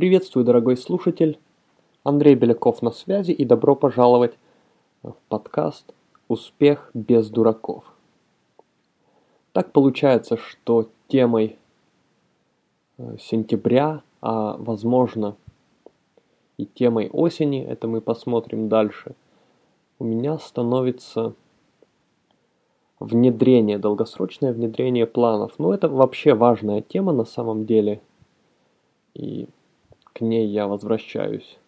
Приветствую, дорогой слушатель! Андрей Беляков на связи и добро пожаловать в подкаст «Успех без дураков». Так получается, что темой э, сентября, а возможно и темой осени, это мы посмотрим дальше, у меня становится внедрение, долгосрочное внедрение планов. Ну, это вообще важная тема на самом деле. И к ней я возвращаюсь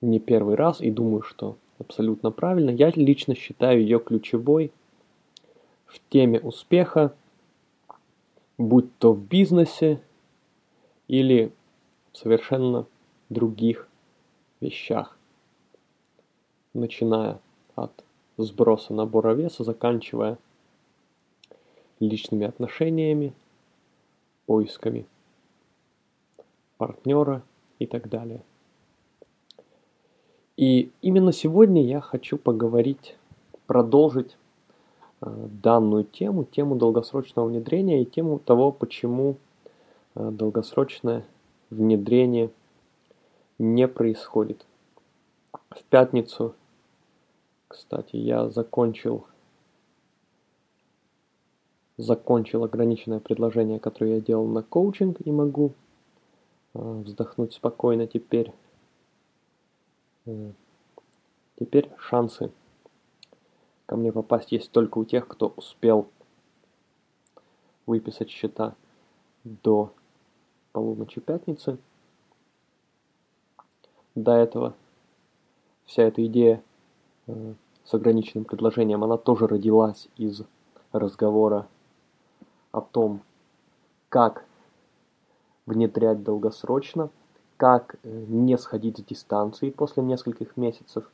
не первый раз и думаю, что абсолютно правильно. Я лично считаю ее ключевой в теме успеха, будь то в бизнесе или в совершенно других вещах, начиная от сброса набора веса, заканчивая личными отношениями, поисками партнера и так далее. И именно сегодня я хочу поговорить, продолжить э, данную тему, тему долгосрочного внедрения и тему того, почему э, долгосрочное внедрение не происходит. В пятницу, кстати, я закончил закончил ограниченное предложение, которое я делал на коучинг и могу вздохнуть спокойно теперь. Э, теперь шансы ко мне попасть есть только у тех, кто успел выписать счета до полуночи пятницы. До этого вся эта идея э, с ограниченным предложением, она тоже родилась из разговора о том, как внедрять долгосрочно, как э, не сходить с дистанции после нескольких месяцев,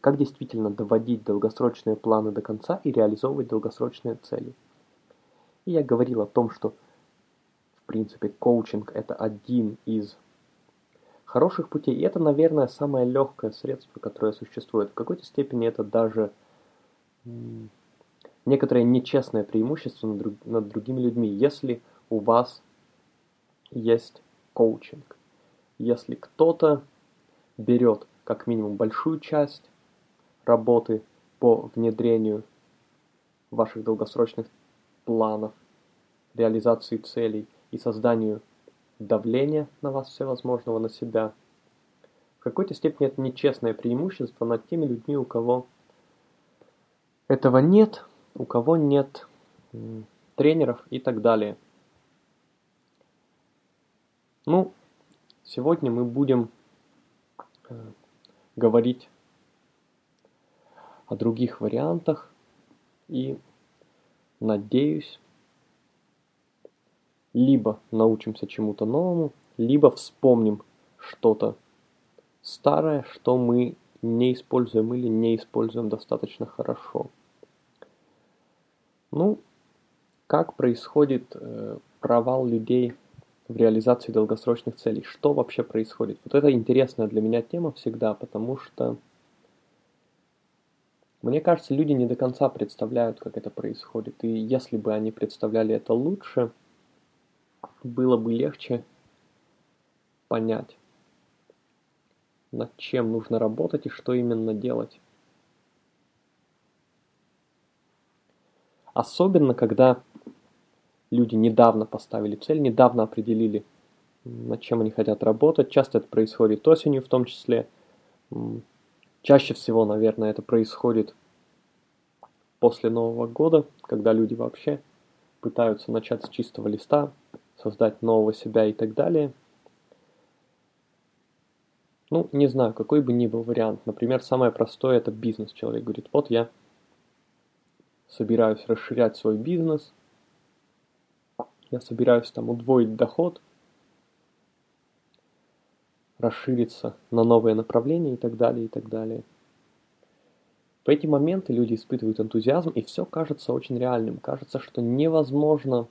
как действительно доводить долгосрочные планы до конца и реализовывать долгосрочные цели. И я говорил о том, что в принципе коучинг это один из хороших путей. И это, наверное, самое легкое средство, которое существует. В какой-то степени это даже некоторое нечестное преимущество над, друг, над другими людьми, если у вас есть коучинг. Если кто-то берет как минимум большую часть работы по внедрению ваших долгосрочных планов, реализации целей и созданию давления на вас всевозможного на себя, в какой-то степени это нечестное преимущество над теми людьми, у кого этого нет, у кого нет тренеров и так далее. Ну, сегодня мы будем э, говорить о других вариантах и надеюсь, либо научимся чему-то новому, либо вспомним что-то старое, что мы не используем или не используем достаточно хорошо. Ну, как происходит э, провал людей в реализации долгосрочных целей. Что вообще происходит? Вот это интересная для меня тема всегда, потому что мне кажется, люди не до конца представляют, как это происходит. И если бы они представляли это лучше, было бы легче понять, над чем нужно работать и что именно делать. Особенно, когда люди недавно поставили цель, недавно определили, над чем они хотят работать. Часто это происходит осенью в том числе. Чаще всего, наверное, это происходит после Нового года, когда люди вообще пытаются начать с чистого листа, создать нового себя и так далее. Ну, не знаю, какой бы ни был вариант. Например, самое простое это бизнес. Человек говорит, вот я собираюсь расширять свой бизнес – я собираюсь там удвоить доход, расшириться на новые направления и так далее, и так далее. В эти моменты люди испытывают энтузиазм, и все кажется очень реальным. Кажется, что невозможно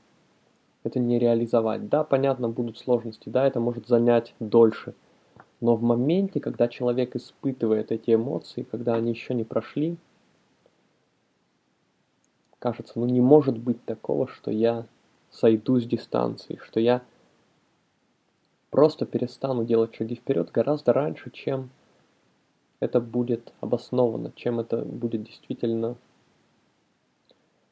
это не реализовать. Да, понятно, будут сложности, да, это может занять дольше. Но в моменте, когда человек испытывает эти эмоции, когда они еще не прошли, кажется, ну не может быть такого, что я сойду с дистанции, что я просто перестану делать шаги вперед гораздо раньше, чем это будет обосновано, чем это будет действительно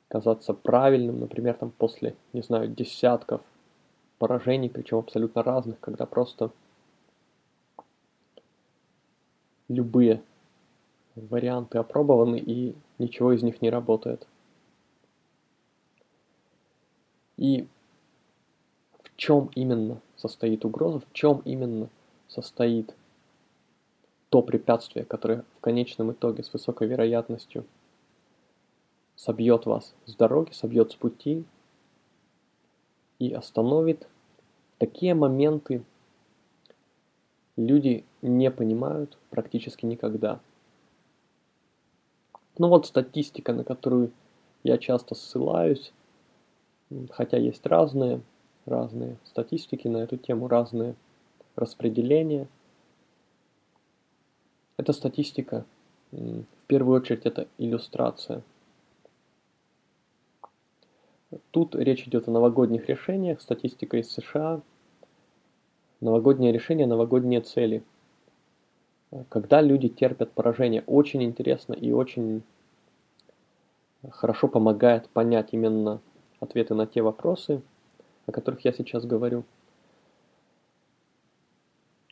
казаться правильным, например, там после, не знаю, десятков поражений, причем абсолютно разных, когда просто любые варианты опробованы и ничего из них не работает. И в чем именно состоит угроза, в чем именно состоит то препятствие, которое в конечном итоге с высокой вероятностью собьет вас с дороги, собьет с пути и остановит. Такие моменты люди не понимают практически никогда. Ну вот статистика, на которую я часто ссылаюсь, хотя есть разные, разные статистики на эту тему, разные распределения. Это статистика, в первую очередь это иллюстрация. Тут речь идет о новогодних решениях, статистика из США, новогоднее решение, новогодние цели. Когда люди терпят поражение, очень интересно и очень хорошо помогает понять именно ответы на те вопросы, о которых я сейчас говорю.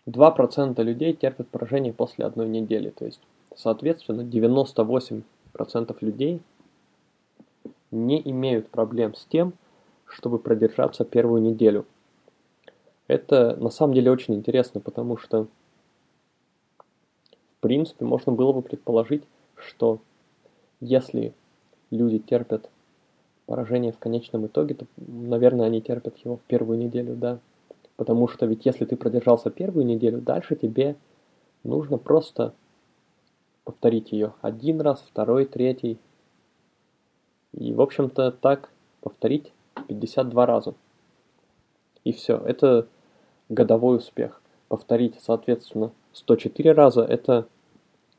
2% людей терпят поражение после одной недели. То есть, соответственно, 98% людей не имеют проблем с тем, чтобы продержаться первую неделю. Это на самом деле очень интересно, потому что в принципе можно было бы предположить, что если люди терпят поражение в конечном итоге, то, наверное, они терпят его в первую неделю, да. Потому что ведь если ты продержался первую неделю, дальше тебе нужно просто повторить ее один раз, второй, третий. И, в общем-то, так повторить 52 раза. И все. Это годовой успех. Повторить, соответственно, 104 раза – это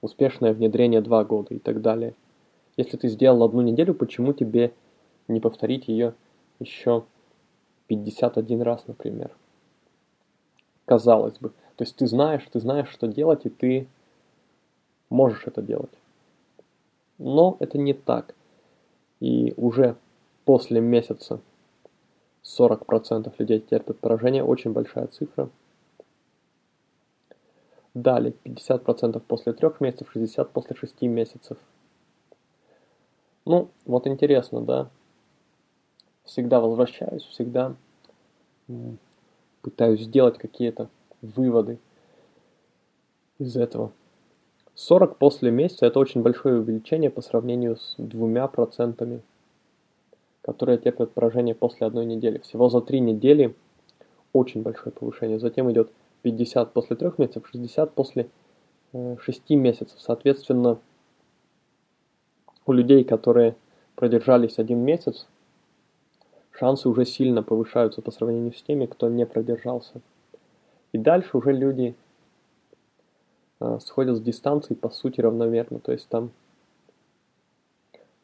успешное внедрение 2 года и так далее. Если ты сделал одну неделю, почему тебе не повторить ее еще 51 раз, например. Казалось бы. То есть ты знаешь, ты знаешь, что делать, и ты можешь это делать. Но это не так. И уже после месяца 40% людей терпят поражение, очень большая цифра. Далее 50% после 3 месяцев, 60% после 6 месяцев. Ну, вот интересно, да? Всегда возвращаюсь, всегда пытаюсь сделать какие-то выводы из этого. 40 после месяца это очень большое увеличение по сравнению с двумя процентами, которые терпят поражение после одной недели. Всего за три недели очень большое повышение. Затем идет 50 после трех месяцев, 60 после э, 6 месяцев. Соответственно, у людей, которые продержались один месяц, шансы уже сильно повышаются по сравнению с теми, кто не продержался. И дальше уже люди э, сходят с дистанции по сути равномерно. То есть там,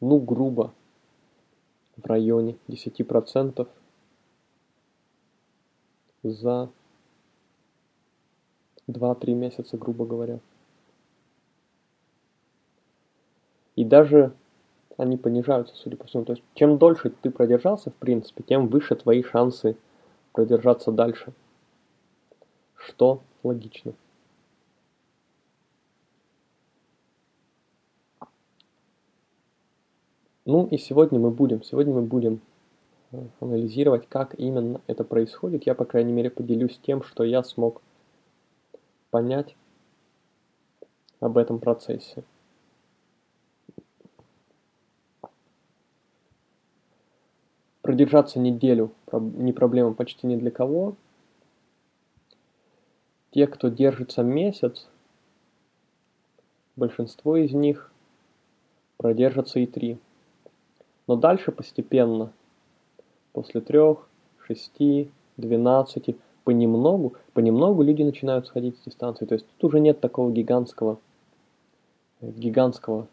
ну, грубо, в районе 10% за 2-3 месяца, грубо говоря. И даже они понижаются, судя по всему. То есть, чем дольше ты продержался, в принципе, тем выше твои шансы продержаться дальше. Что логично. Ну и сегодня мы будем, сегодня мы будем э, анализировать, как именно это происходит. Я, по крайней мере, поделюсь тем, что я смог понять об этом процессе. Продержаться неделю не проблема почти ни для кого. Те, кто держится месяц, большинство из них продержатся и три. Но дальше постепенно, после трех, шести, двенадцати, понемногу, понемногу люди начинают сходить с дистанции. То есть тут уже нет такого гигантского, гигантского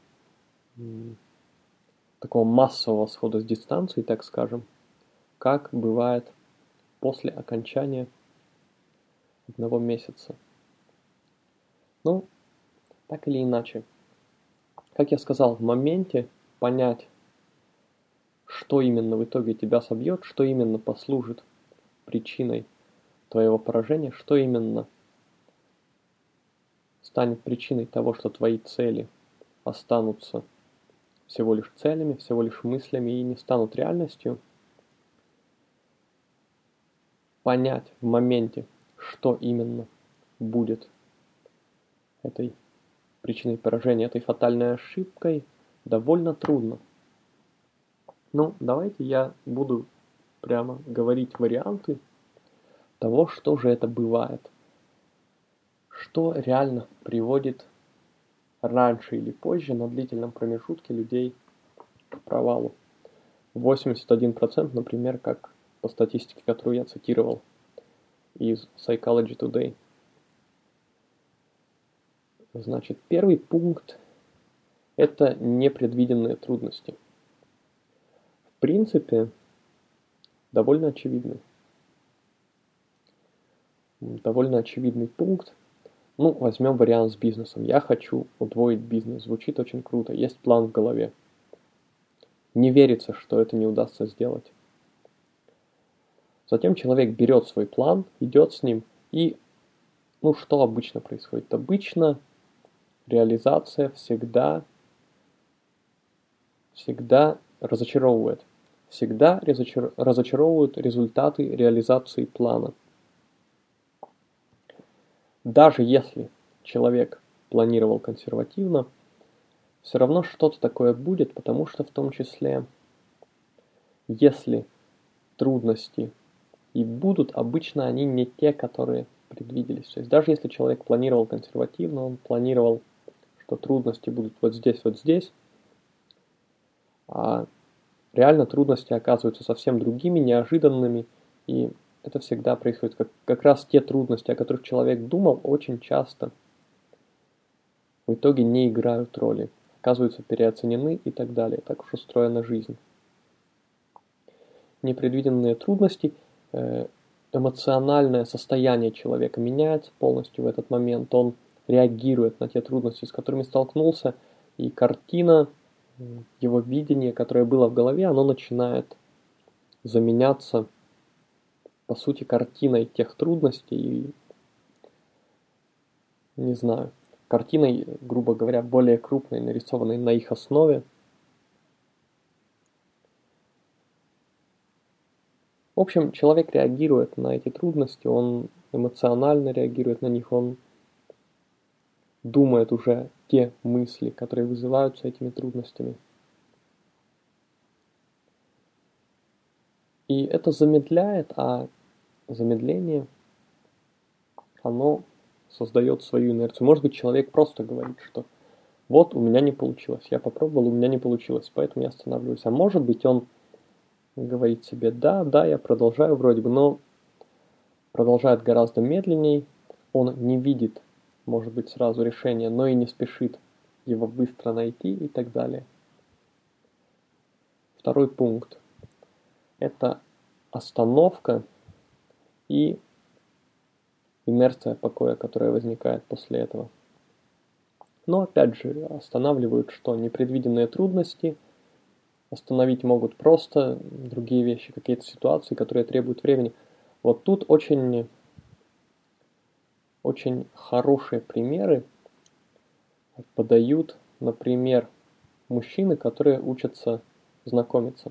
такого массового схода с дистанции, так скажем, как бывает после окончания одного месяца. Ну, так или иначе, как я сказал, в моменте понять, что именно в итоге тебя собьет, что именно послужит причиной твоего поражения, что именно станет причиной того, что твои цели останутся всего лишь целями, всего лишь мыслями и не станут реальностью, понять в моменте, что именно будет этой причиной поражения, этой фатальной ошибкой, довольно трудно. Ну, давайте я буду прямо говорить варианты того, что же это бывает. Что реально приводит раньше или позже на длительном промежутке людей к провалу. 81%, например, как по статистике, которую я цитировал из Psychology Today. Значит, первый пункт – это непредвиденные трудности. В принципе, довольно очевидный. Довольно очевидный пункт. Ну, возьмем вариант с бизнесом. Я хочу удвоить бизнес. Звучит очень круто. Есть план в голове. Не верится, что это не удастся сделать. Затем человек берет свой план, идет с ним и, ну, что обычно происходит? Обычно реализация всегда, всегда разочаровывает. Всегда разочар... разочаровывают результаты реализации плана. Даже если человек планировал консервативно, все равно что-то такое будет, потому что в том числе, если трудности и будут, обычно они не те, которые предвиделись. То есть даже если человек планировал консервативно, он планировал что трудности будут вот здесь, вот здесь, а реально трудности оказываются совсем другими, неожиданными, и это всегда происходит. Как, как раз те трудности, о которых человек думал, очень часто в итоге не играют роли, оказываются переоценены и так далее. Так уж устроена жизнь. Непредвиденные трудности, эмоциональное состояние человека меняется полностью в этот момент. Он реагирует на те трудности, с которыми столкнулся, и картина, его видение, которое было в голове, оно начинает заменяться, по сути, картиной тех трудностей и, не знаю, картиной, грубо говоря, более крупной, нарисованной на их основе. В общем, человек реагирует на эти трудности, он эмоционально реагирует на них, он думает уже те мысли, которые вызываются этими трудностями. И это замедляет, а замедление, оно создает свою инерцию. Может быть, человек просто говорит, что вот у меня не получилось, я попробовал, у меня не получилось, поэтому я останавливаюсь. А может быть, он говорит себе, да, да, я продолжаю вроде бы, но продолжает гораздо медленней, он не видит может быть сразу решение, но и не спешит его быстро найти и так далее. Второй пункт – это остановка и инерция покоя, которая возникает после этого. Но опять же, останавливают что? Непредвиденные трудности, остановить могут просто другие вещи, какие-то ситуации, которые требуют времени. Вот тут очень очень хорошие примеры подают, например, мужчины, которые учатся знакомиться.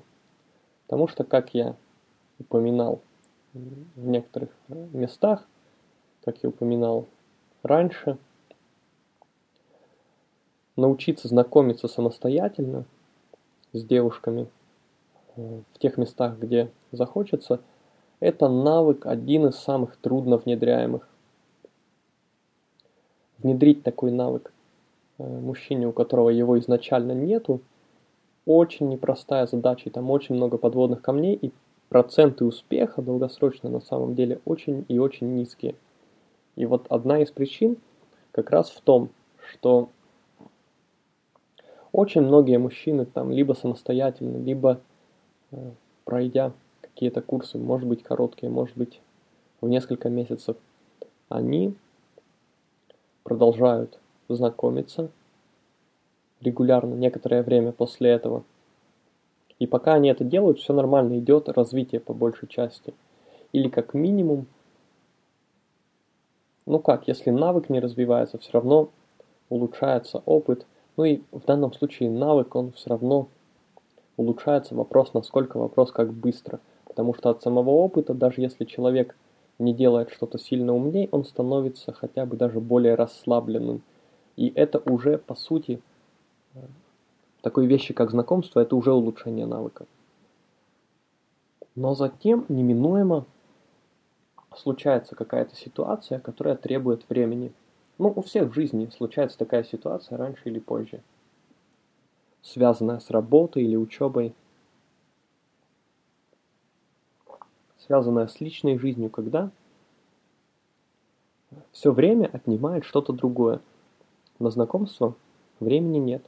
Потому что, как я упоминал в некоторых местах, как я упоминал раньше, научиться знакомиться самостоятельно с девушками э, в тех местах, где захочется, это навык один из самых трудно внедряемых внедрить такой навык э, мужчине, у которого его изначально нету, очень непростая задача, и там очень много подводных камней, и проценты успеха долгосрочно на самом деле очень и очень низкие. И вот одна из причин как раз в том, что очень многие мужчины там либо самостоятельно, либо э, пройдя какие-то курсы, может быть короткие, может быть в несколько месяцев, они продолжают знакомиться регулярно, некоторое время после этого. И пока они это делают, все нормально, идет развитие по большей части. Или как минимум, ну как, если навык не развивается, все равно улучшается опыт. Ну и в данном случае навык, он все равно улучшается. Вопрос, насколько, вопрос, как быстро. Потому что от самого опыта, даже если человек не делает что-то сильно умнее, он становится хотя бы даже более расслабленным. И это уже, по сути, такой вещи, как знакомство, это уже улучшение навыка. Но затем неминуемо случается какая-то ситуация, которая требует времени. Ну, у всех в жизни случается такая ситуация раньше или позже, связанная с работой или учебой, связанная с личной жизнью, когда все время отнимает что-то другое. На знакомство времени нет.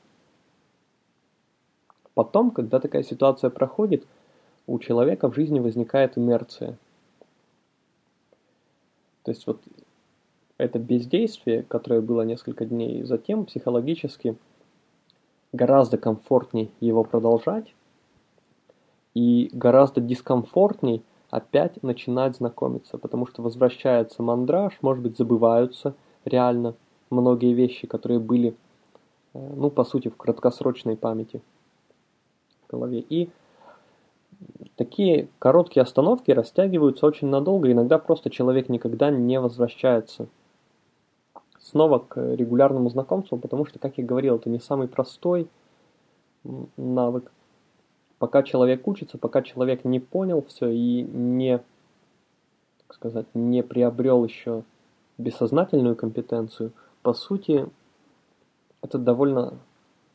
Потом, когда такая ситуация проходит, у человека в жизни возникает инерция. То есть вот это бездействие, которое было несколько дней, затем психологически гораздо комфортней его продолжать и гораздо дискомфортней опять начинать знакомиться, потому что возвращается мандраж, может быть, забываются реально многие вещи, которые были, э, ну, по сути, в краткосрочной памяти в голове. И такие короткие остановки растягиваются очень надолго, иногда просто человек никогда не возвращается снова к регулярному знакомству, потому что, как я говорил, это не самый простой навык. Пока человек учится, пока человек не понял все и не, так сказать, не приобрел еще бессознательную компетенцию, по сути, это довольно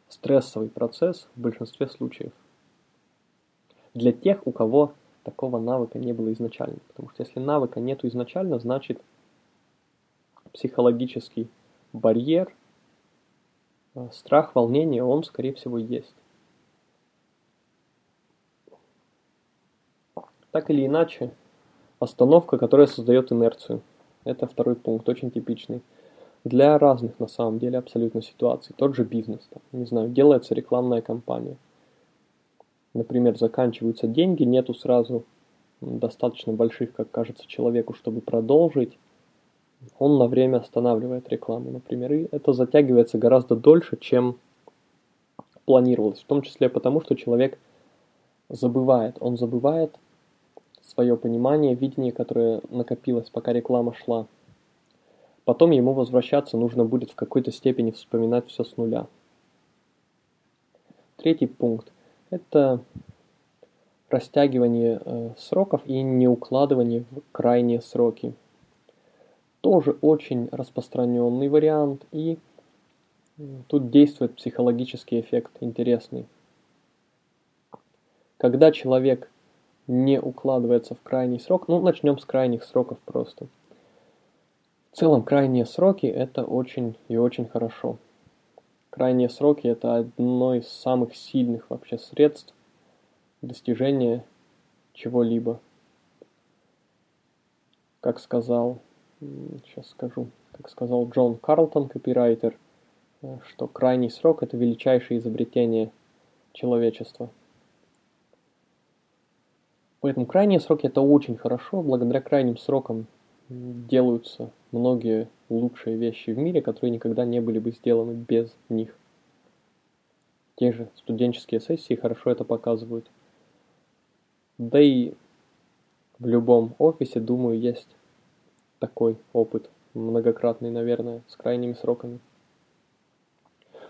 стрессовый процесс в большинстве случаев для тех, у кого такого навыка не было изначально. Потому что если навыка нету изначально, значит психологический барьер, э, страх, волнение, он, скорее всего, есть. Так или иначе, остановка, которая создает инерцию. Это второй пункт, очень типичный. Для разных, на самом деле, абсолютно ситуаций. Тот же бизнес. Там, не знаю, делается рекламная кампания – например, заканчиваются деньги, нету сразу достаточно больших, как кажется человеку, чтобы продолжить, он на время останавливает рекламу, например, и это затягивается гораздо дольше, чем планировалось, в том числе потому, что человек забывает, он забывает свое понимание, видение, которое накопилось, пока реклама шла. Потом ему возвращаться нужно будет в какой-то степени вспоминать все с нуля. Третий пункт это растягивание э, сроков и не укладывание в крайние сроки. Тоже очень распространенный вариант, и тут действует психологический эффект интересный. Когда человек не укладывается в крайний срок, ну начнем с крайних сроков просто. В целом крайние сроки это очень и очень хорошо. Крайние сроки – это одно из самых сильных вообще средств достижения чего-либо. Как сказал, сейчас скажу, как сказал Джон Карлтон, копирайтер, э, что крайний срок – это величайшее изобретение человечества. Поэтому крайние сроки – это очень хорошо. Благодаря крайним срокам делаются многие лучшие вещи в мире, которые никогда не были бы сделаны без них. Те же студенческие сессии хорошо это показывают. Да и в любом офисе, думаю, есть такой опыт, многократный, наверное, с крайними сроками.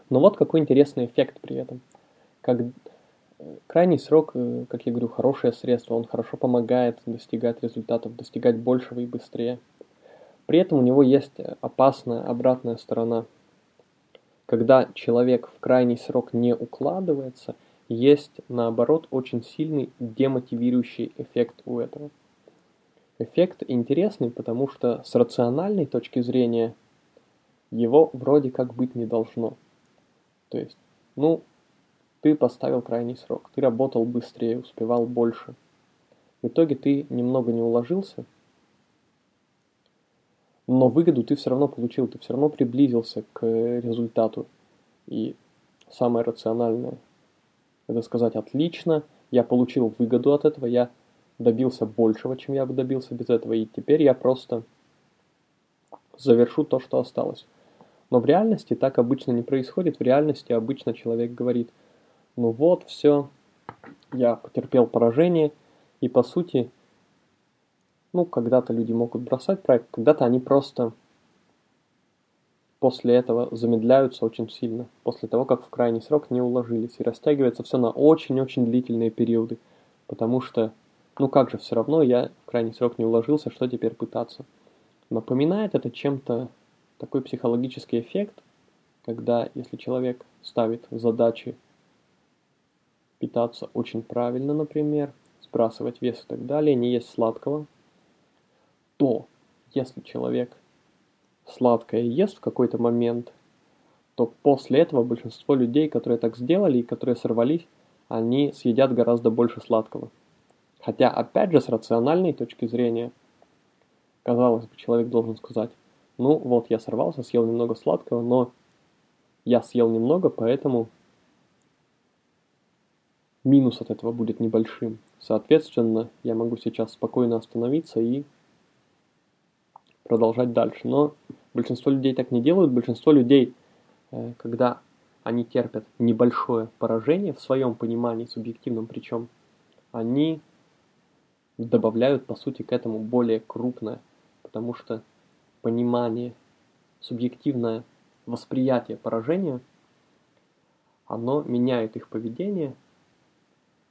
Но вот какой интересный эффект при этом. Как крайний срок, э, как я говорю, хорошее средство, он хорошо помогает достигать результатов, достигать большего и быстрее. При этом у него есть опасная обратная сторона. Когда человек в крайний срок не укладывается, есть наоборот очень сильный демотивирующий эффект у этого. Эффект интересный, потому что с рациональной точки зрения его вроде как быть не должно. То есть, ну, ты поставил крайний срок, ты работал быстрее, успевал больше. В итоге ты немного не уложился – но выгоду ты все равно получил, ты все равно приблизился к результату. И самое рациональное – это сказать «отлично, я получил выгоду от этого, я добился большего, чем я бы добился без этого, и теперь я просто завершу то, что осталось». Но в реальности так обычно не происходит. В реальности обычно человек говорит, ну вот, все, я потерпел поражение, и по сути, ну, когда-то люди могут бросать проект, когда-то они просто после этого замедляются очень сильно, после того, как в крайний срок не уложились, и растягивается все на очень-очень длительные периоды, потому что, ну как же, все равно я в крайний срок не уложился, что теперь пытаться? Напоминает это чем-то такой психологический эффект, когда если человек ставит задачи питаться очень правильно, например, сбрасывать вес и так далее, не есть сладкого, то если человек сладкое ест в какой-то момент, то после этого большинство людей, которые так сделали и которые сорвались, они съедят гораздо больше сладкого. Хотя, опять же, с рациональной точки зрения, казалось бы, человек должен сказать, ну вот я сорвался, съел немного сладкого, но я съел немного, поэтому минус от этого будет небольшим. Соответственно, я могу сейчас спокойно остановиться и продолжать дальше. Но большинство людей так не делают. Большинство людей, э, когда они терпят небольшое поражение в своем понимании, субъективном причем, они добавляют, по сути, к этому более крупное, потому что понимание, субъективное восприятие поражения, оно меняет их поведение,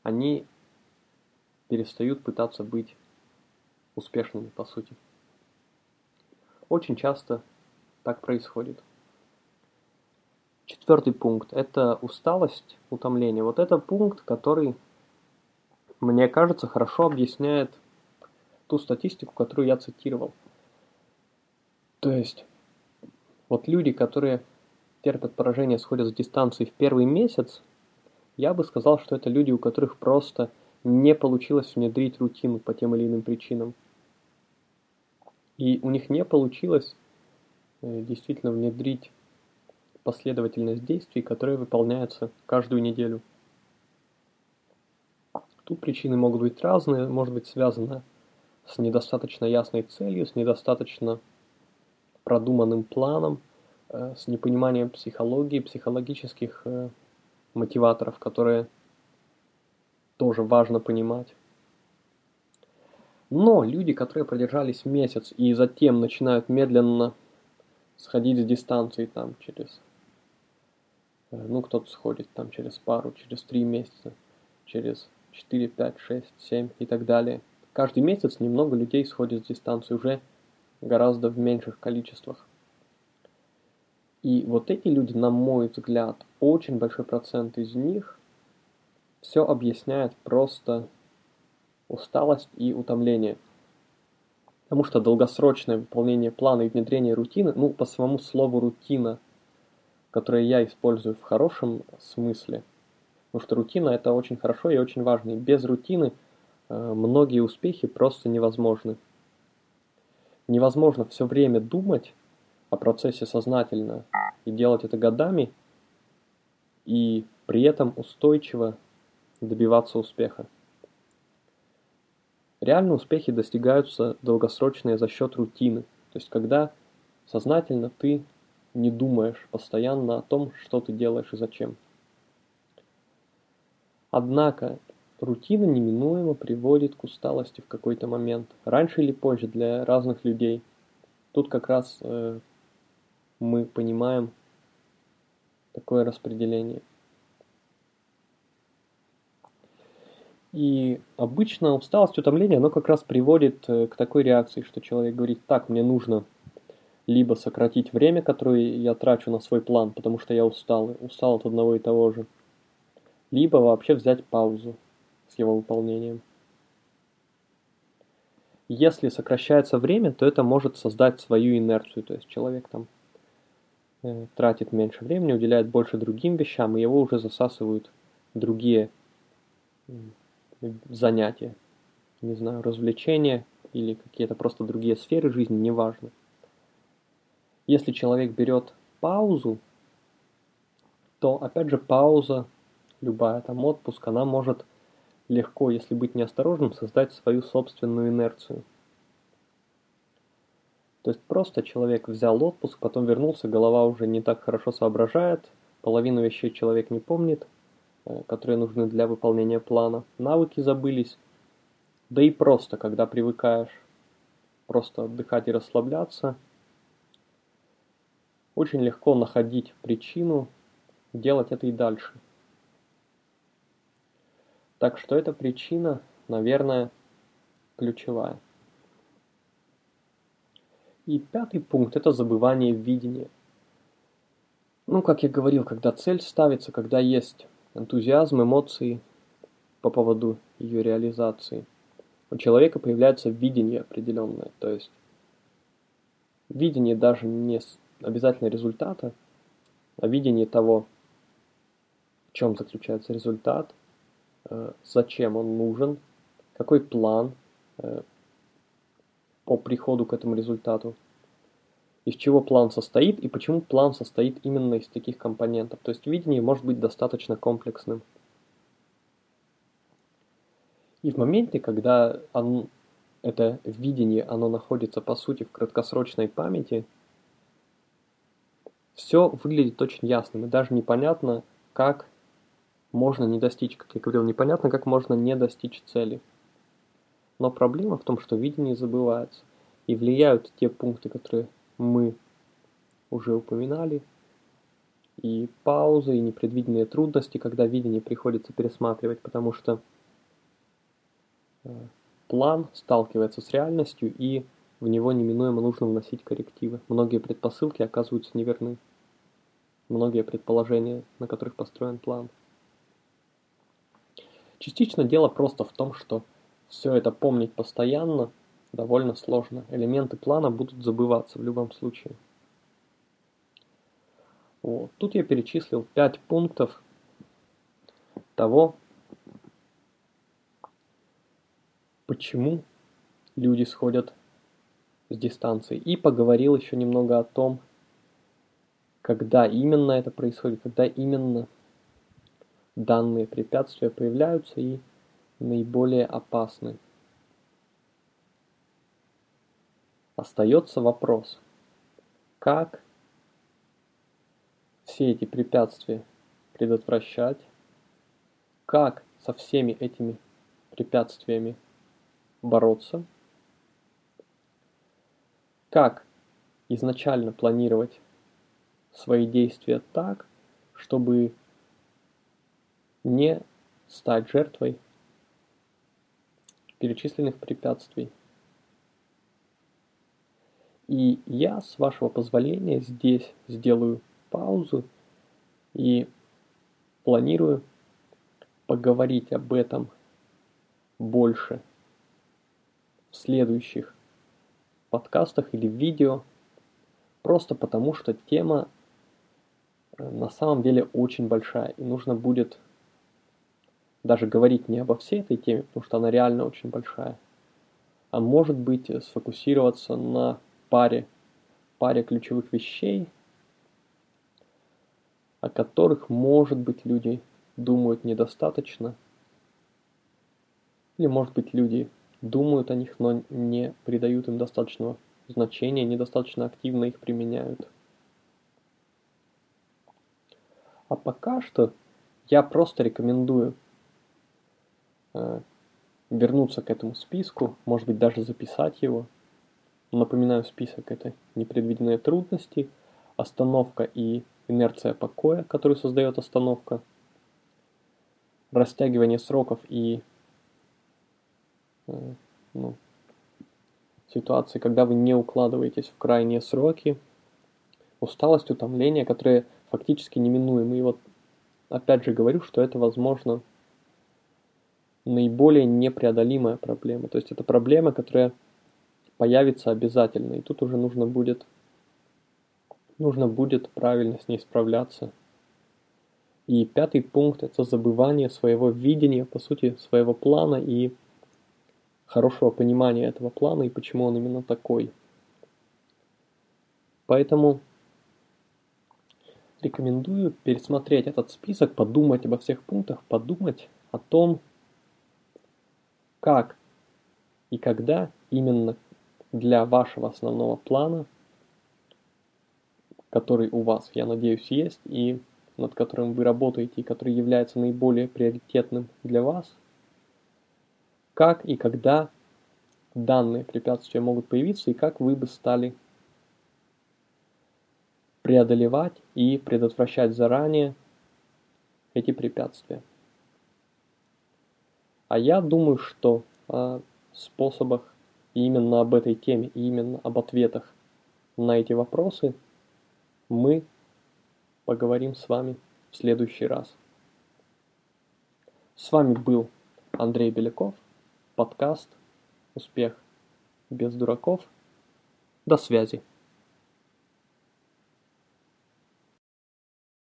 они перестают пытаться быть успешными, по сути. Очень часто так происходит. Четвертый пункт – это усталость, утомление. Вот это пункт, который, мне кажется, хорошо объясняет ту статистику, которую я цитировал – то есть, вот люди, которые терпят поражение, сходят с дистанции в первый месяц, я бы сказал, что это люди, у которых просто не получилось внедрить рутину по тем или иным причинам. И у них не получилось э, действительно внедрить последовательность действий, которые выполняются каждую неделю. Тут причины могут быть разные, может быть связано с недостаточно ясной целью, с недостаточно продуманным планом, э, с непониманием психологии, психологических э, мотиваторов, которые тоже важно понимать. Но люди, которые продержались месяц и затем начинают медленно сходить с дистанции там через, э, ну кто-то сходит там через пару, через три месяца, через 4, 5, 6, 7 и так далее. Каждый месяц немного людей сходит с дистанции уже гораздо в меньших количествах. И вот эти люди, на мой взгляд, очень большой процент из них все объясняет просто усталость и утомление. Потому что долгосрочное выполнение плана и внедрение рутины, ну, по самому слову рутина, которое я использую в хорошем смысле, потому что рутина это очень хорошо и очень важно. И без рутины э, многие успехи просто невозможны невозможно все время думать о процессе сознательно и делать это годами, и при этом устойчиво добиваться успеха. Реальные успехи достигаются долгосрочные за счет рутины, то есть когда сознательно ты не думаешь постоянно о том, что ты делаешь и зачем. Однако Рутина неминуемо приводит к усталости в какой-то момент, раньше или позже для разных людей. Тут как раз э, мы понимаем такое распределение. И обычно усталость, утомление, оно как раз приводит э, к такой реакции, что человек говорит, так, мне нужно либо сократить время, которое я трачу на свой план, потому что я устал, устал от одного и того же, либо вообще взять паузу, с его выполнением. Если сокращается время, то это может создать свою инерцию, то есть человек там э, тратит меньше времени, уделяет больше другим вещам, и его уже засасывают другие занятия, не знаю, развлечения или какие-то просто другие сферы жизни, неважно. Если человек берет паузу, то опять же пауза, любая там отпуск, она может легко, если быть неосторожным, создать свою собственную инерцию. То есть просто человек взял отпуск, потом вернулся, голова уже не так хорошо соображает, половину вещей человек не помнит, э, которые нужны для выполнения плана, навыки забылись, да и просто, когда привыкаешь просто отдыхать и расслабляться, очень легко находить причину делать это и дальше. Так что эта причина, наверное, ключевая. И пятый пункт – это забывание видения. Ну, как я говорил, когда цель ставится, когда есть энтузиазм, эмоции по поводу ее реализации, у человека появляется видение определенное. То есть видение даже не обязательно результата, а видение того, в чем заключается результат, зачем он нужен, какой план э, по приходу к этому результату, из чего план состоит и почему план состоит именно из таких компонентов. То есть видение может быть достаточно комплексным. И в моменте, когда он, это видение, оно находится по сути в краткосрочной памяти, все выглядит очень ясным и даже непонятно, как можно не достичь, как я говорил, непонятно, как можно не достичь цели. Но проблема в том, что видение забывается. И влияют те пункты, которые мы уже упоминали. И паузы, и непредвиденные трудности, когда видение приходится пересматривать, потому что э, план сталкивается с реальностью, и в него неминуемо нужно вносить коррективы. Многие предпосылки оказываются неверны. Многие предположения, на которых построен план. Частично дело просто в том, что все это помнить постоянно довольно сложно. Элементы плана будут забываться в любом случае. Вот. Тут я перечислил 5 пунктов того, почему люди сходят с дистанции. И поговорил еще немного о том, когда именно это происходит, когда именно данные препятствия появляются и наиболее опасны. Остается вопрос, как все эти препятствия предотвращать, как со всеми этими препятствиями бороться, как изначально планировать свои действия так, чтобы не стать жертвой перечисленных препятствий. И я, с вашего позволения, здесь сделаю паузу и планирую поговорить об этом больше в следующих подкастах или видео, просто потому что тема э, на самом деле очень большая, и нужно будет даже говорить не обо всей этой теме, потому что она реально очень большая, а может быть сфокусироваться на паре, паре ключевых вещей, о которых, может быть, люди думают недостаточно, или, может быть, люди думают о них, но не придают им достаточного значения, недостаточно активно их применяют. А пока что я просто рекомендую э, вернуться к этому списку, может быть даже записать его. Напоминаю, список это непредвиденные трудности, остановка и инерция покоя, которую создает остановка, растягивание сроков и э, ну, ситуации, когда вы не укладываетесь в крайние сроки, усталость, утомление, которые фактически неминуемы. И вот опять же говорю, что это возможно наиболее непреодолимая проблема. То есть это проблема, которая появится обязательно. И тут уже нужно будет, нужно будет правильно с ней справляться. И пятый пункт – это забывание своего видения, по сути, своего плана и хорошего понимания этого плана и почему он именно такой. Поэтому рекомендую пересмотреть этот список, подумать обо всех пунктах, подумать о том, как и когда именно для вашего основного плана, который у вас, я надеюсь, есть, и над которым вы работаете, и который является наиболее приоритетным для вас, как и когда данные препятствия могут появиться, и как вы бы стали преодолевать и предотвращать заранее эти препятствия. А я думаю, что о способах именно об этой теме, и именно об ответах на эти вопросы мы поговорим с вами в следующий раз. С вами был Андрей Беляков, подкаст «Успех без дураков». До связи.